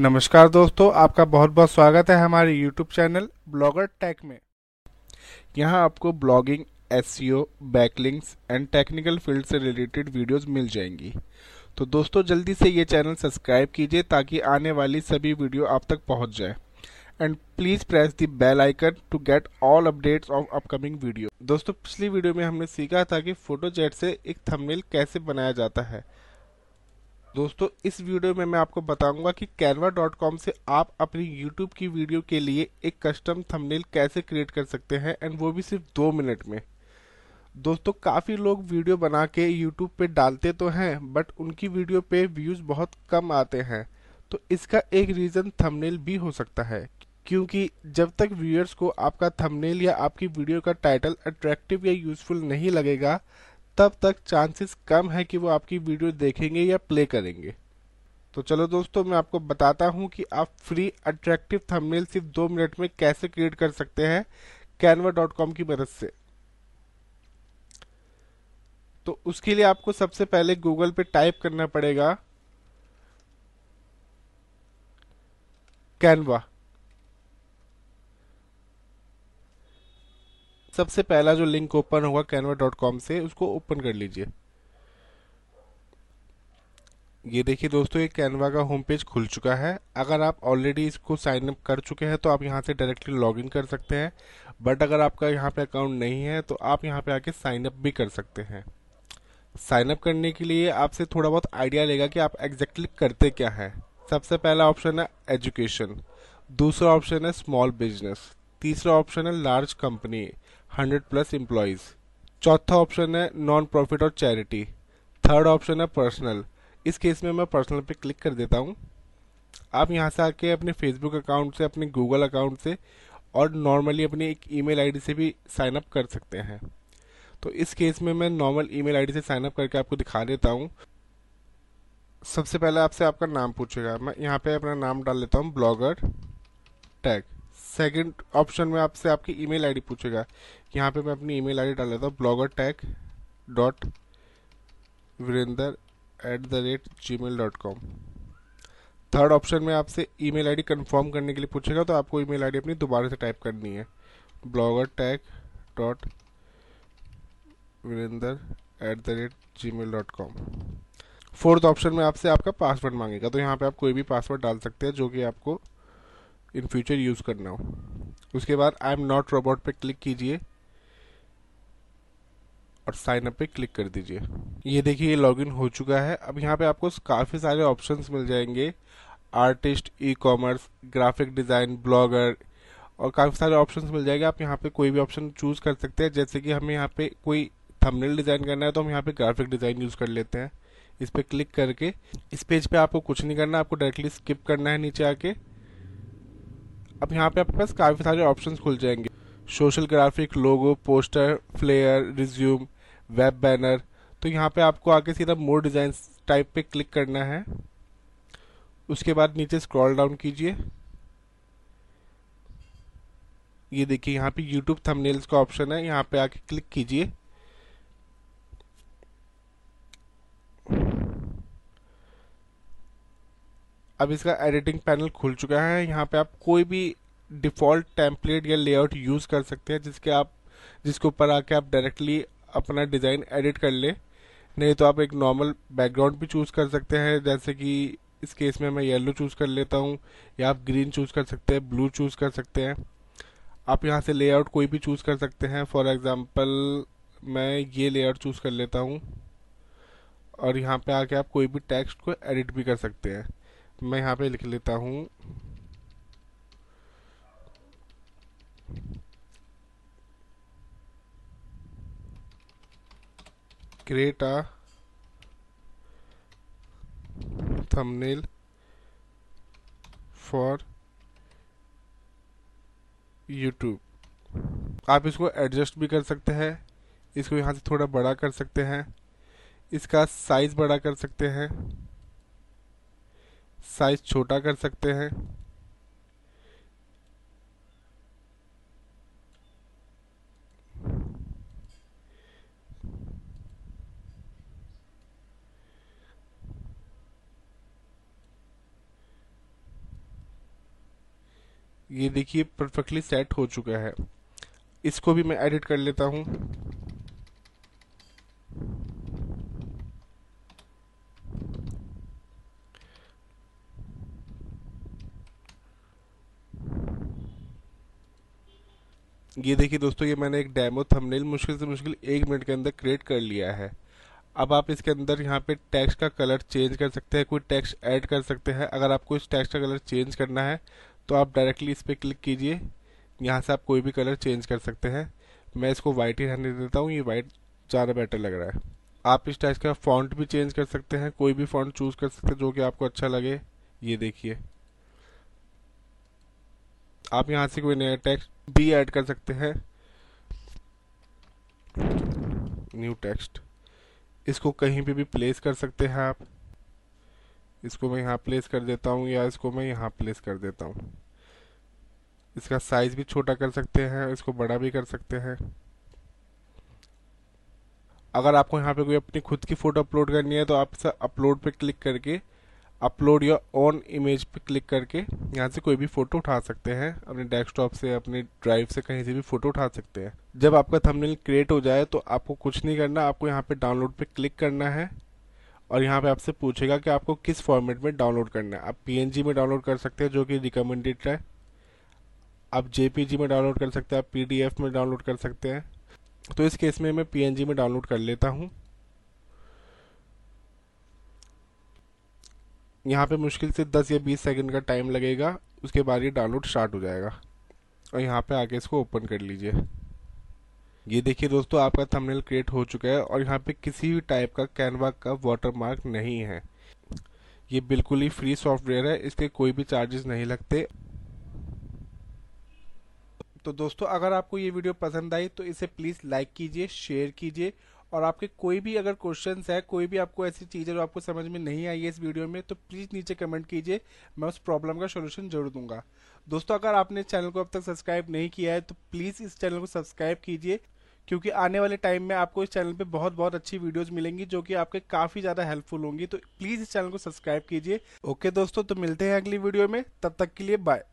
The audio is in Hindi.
नमस्कार दोस्तों, आपका बहुत बहुत स्वागत है हमारे YouTube चैनल ब्लॉगर टेक में। यहाँ आपको blogging as backlinks and technical field से रिलेटेड वीडियोस मिल जाएँगी। तो दोस्तों, जल्दी से ये चैनल सब्सक्राइब कीजिए ताकि आने वाली सभी वीडियो आप तक पहुँच जाए। And please press the bell icon to get all updates of upcoming video दोस्तों, पिछली वीडियो में हमने सीखा था कि फोटोजेट से एक थंबनेल कैसे बनाया जाता है। दोस्तों, इस वीडियो में मैं आपको बताऊँगा कि canva.com से आप अपनी YouTube की वीडियो के लिए एक कस्टम थंबनेल कैसे क्रिएट कर सकते हैं एंड वो भी सिर्फ़ दो मिनट में। दोस्तों, काफ़ी लोग वीडियो बना के YouTube पे डालते तो हैं बट उनकी वीडियो पे व्यूज़ बहुत कम आते हैं। तो इसका एक रीज़न थंबनेल भी हो सकता है, क्योंकि जब तक व्यूअर्स को आपका थंबनेल या आपकी वीडियो का टाइटल अट्रैक्टिव या यूजफुल नहीं लगेगा तब तक चांसेस कम है कि वो आपकी वीडियो देखेंगे या प्ले करेंगे। तो चलो दोस्तों, मैं आपको बताता हूँ कि आप फ्री अट्रैक्टिव थंबनेल सिर्फ़ दो मिनट में कैसे क्रिएट कर सकते हैं canva.com की मदद से। तो उसके लिए आपको सबसे पहले गूगल पे टाइप करना पड़ेगा कैनवा सबसे पहला जो लिंक ओपन होगा कैनवा डॉट कॉम से, उसको ओपन कर लीजिए। ये देखिए दोस्तों, ये कैनवा का होम पेज खुल चुका है। अगर आप ऑलरेडी इसको साइन अप कर चुके हैं तो आप यहाँ से डायरेक्टली लॉगिन कर सकते हैं। बट अगर आपका यहाँ पे अकाउंट नहीं है तो आप यहाँ पे आके साइन अप भी कर सकते हैं। साइन अप करने के लिए आपसे थोड़ा बहुत आइडिया लेगा कि आप एग्जैक्टली करते क्या है। सबसे पहला ऑप्शन है एजुकेशन दूसरा ऑप्शन है स्मॉल बिज़नेस तीसरा ऑप्शन है large company hundred plus employees. चौथा ऑप्शन है नॉन प्रॉफिट और चैरिटी थर्ड ऑप्शन है पर्सनल इस केस में मैं पर्सनल पे क्लिक कर देता हूँ। आप यहाँ से आके अपने फेसबुक अकाउंट से, अपने गूगल अकाउंट से और नॉर्मली अपनी एक ईमेल आईडी से भी साइन अप कर सकते हैं। तो इस केस में मैं नॉर्मल ईमेल आईडी से साइन अप करके आपको दिखा देता हूँ। सबसे पहले आपसे आपका नाम पूछेगा। मैं यहाँ पे अपना नाम डाल लेता हूँ ब्लॉगर टैग सेकंड ऑप्शन में आपसे आपकी ईमेल आईडी पूछेगा। यहाँ पे मैं अपनी ईमेल आईडी डाल देता हूँ blogger tag dot Virendra at the rate Gmail dot com third option में आपसे ईमेल आईडी कंफर्म करने के लिए पूछेगा तो आपको ईमेल आईडी अपनी दोबारा से टाइप करनी है। Blogger tag dot Virendra at the rate Gmail dot com fourth option में आपसे आपका पासवर्ड मांगेगा तो यहाँ पे आप कोई भी पासवर्ड डाल सकते हैं, जो कि आपको इन फ्यूचर यूज़ करना हो। उसके बाद आई एम नॉट रोबोट पे क्लिक कीजिए और साइन अप पे क्लिक कर दीजिए। ये देखिए, ये लॉगिन हो चुका है। अब यहाँ पे आपको काफ़ी सारे ऑप्शंस मिल जाएँगे। Artist e commerce graphic design blogger और काफ़ी सारे ऑप्शंस मिल जाएँगे। आप यहाँ पे कोई भी ऑप्शन चूज़ कर सकते हैं। जैसे कि हमें यहाँ पे कोई थंबनेल डिज़ाइन करना है तो हम यहाँ पे ग्राफिक डिज़ाइन यूज़ कर लेते हैं। इस पर क्लिक करके, इस पेज पे आपको कुछ नहीं करना, आपको डायरेक्टली स्किप करना है नीचे आके। अब यहाँ पे आपके पास काफ़ी सारे ऑप्शंस खुल जाएँगे। Social graphic logo poster flyer resume web banner तो यहाँ पे आपको आके सीधा मोर डिज़ाइन टाइप पे क्लिक करना है। उसके बाद नीचे स्क्रॉल डाउन कीजिए। ये देखिए, यहाँ पे यूट्यूब थंबनेल्स का ऑप्शन है। यहाँ पे आके क्लिक कीजिए। अब इसका एडिटिंग पैनल खुल चुका है। यहाँ पे आप कोई भी डिफ़ॉल्ट टेम्पलेट या लेआउट यूज़ कर सकते हैं, जिसके आप, जिसके ऊपर आके आप डायरेक्टली अपना डिज़ाइन एडिट कर ले। नहीं तो आप एक नॉर्मल बैकग्राउंड भी चूज़ कर सकते हैं, जैसे कि इस केस में मैं येलो चूज़ कर लेता हूँ, या आप ग्रीन चूज़ कर सकते हैं, ब्लू चूज़ कर सकते हैं। आप यहाँ से लेआउट कोई भी चूज़ कर सकते हैं। फॉर एग्ज़ाम्पल मैं ये लेआउट चूज़ कर लेता हूँ, और यहाँ पे आके आप कोई भी टेक्स्ट को एडिट भी कर सकते हैं। मैं यहाँ पे लिख लेता हूँ। Create a for YouTube. आप इसको एडजस्ट भी कर सकते हैं। इसको यहाँ से थोड़ा बड़ा कर सकते हैं। इसका साइज़ बड़ा कर सकते हैं। साइज़ छोटा कर सकते हैं। ये देखिए परफेक्टली सेट हो चुका है। इसको भी मैं एडिट कर लेता हूँ। ये देखिए दोस्तों, ये मैंने एक डेमो थंबनेल मुश्किल से मुश्किल एक मिनट के अंदर क्रिएट कर लिया है। अब आप इसके अंदर यहाँ पे टेक्स्ट का कलर चेंज कर सकते हैं, कोई टेक्स्ट ऐड कर सकते हैं। अगर आपको इस टेक्स्ट का कलर चेंज करना है तो आप डायरेक्टली इस पर क्लिक कीजिए। यहाँ से आप कोई भी कलर चेंज कर सकते हैं। मैं इसको वाइट ही रहने देता हूँ, ये वाइट ज़्यादा बेटर लग रहा है। आप इस टेक्स्ट का फॉन्ट भी चेंज कर सकते हैं, कोई भी फॉन्ट चूज़ कर सकते हैं जो कि आपको अच्छा लगे। ये देखिए। आप यहाँ से कोई नया टेक्स्ट भी ऐड कर सकते हैं। न्यू टेक्स्ट इसको कहीं पे भी प्लेस कर सकते हैं आप। इसको मैं यहाँ प्लेस कर देता हूँ या इसको मैं यहाँ प्लेस कर देता हूँ। इसका साइज़ भी छोटा कर सकते हैं, इसको बड़ा भी कर सकते हैं। अगर आपको यहाँ पे कोई अपनी खुद की फ़ोटो अपलोड करनी है तो आप अपलोड पे क्लिक करके अपलोड या ऑन इमेज पे क्लिक करके यहाँ से कोई भी फ़ोटो उठा सकते हैं। अपने डेस्कटॉप से, अपने ड्राइव से कहीं से भी फ़ोटो उठा सकते हैं। जब आपका थंबनेल क्रिएट हो जाए तो आपको कुछ नहीं करना, आपको यहाँ पे डाउनलोड पे क्लिक करना है और यहाँ पे आपसे पूछेगा कि आपको किस फॉर्मेट में डाउनलोड करना है। आप पीएनजी में डाउनलोड कर सकते हैं जो कि रिकमेंडेड है। आप जेपीजी में डाउनलोड कर सकते हैं, आप पीडीएफ में डाउनलोड कर सकते हैं। तो इस केस में मैं पीएनजी में डाउनलोड कर लेता हूँ। यहाँ पे मुश्किल से 10 या 20 सेकंड का टाइम लगेगा, उसके बाद ये डाउनलोड स्टार्ट हो जाएगा। और यहाँ पे आके इसको ओपन कर लीजिए। ये देखिए दोस्तों, आपका थंबनेल क्रिएट हो चुका है और यहाँ पे किसी भी टाइप का कैनवा का वाटरमार्क नहीं है। ये बिल्कुल ही फ्री सॉफ्टवेयर है, इसके कोई भी चार्जेस नहीं लगते। तो दोस्तों, अगर आपको ये वीडियो पसंद आई तो इसे प्लीज़ लाइक कीजिए शेयर कीजिए और आपके कोई भी अगर क्वेश्चंस है, कोई भी आपको ऐसी चीज़ है जो आपको समझ में नहीं आई है इस वीडियो में तो प्लीज़ नीचे कमेंट कीजिए। मैं उस प्रॉब्लम का सोल्यूशन ज़रूर दूँगा। दोस्तों, अगर आपने चैनल को अब तक सब्सक्राइब नहीं किया है तो प्लीज़ इस चैनल को सब्सक्राइब कीजिए, क्योंकि आने वाले टाइम में आपको इस चैनल पे बहुत बहुत अच्छी वीडियोस मिलेंगी, जो कि आपके काफ़ी ज़्यादा हेल्पफुल होंगी। तो प्लीज़ इस चैनल को सब्सक्राइब कीजिए। ओके दोस्तों तो मिलते हैं अगली वीडियो में। तब तक के लिए बाय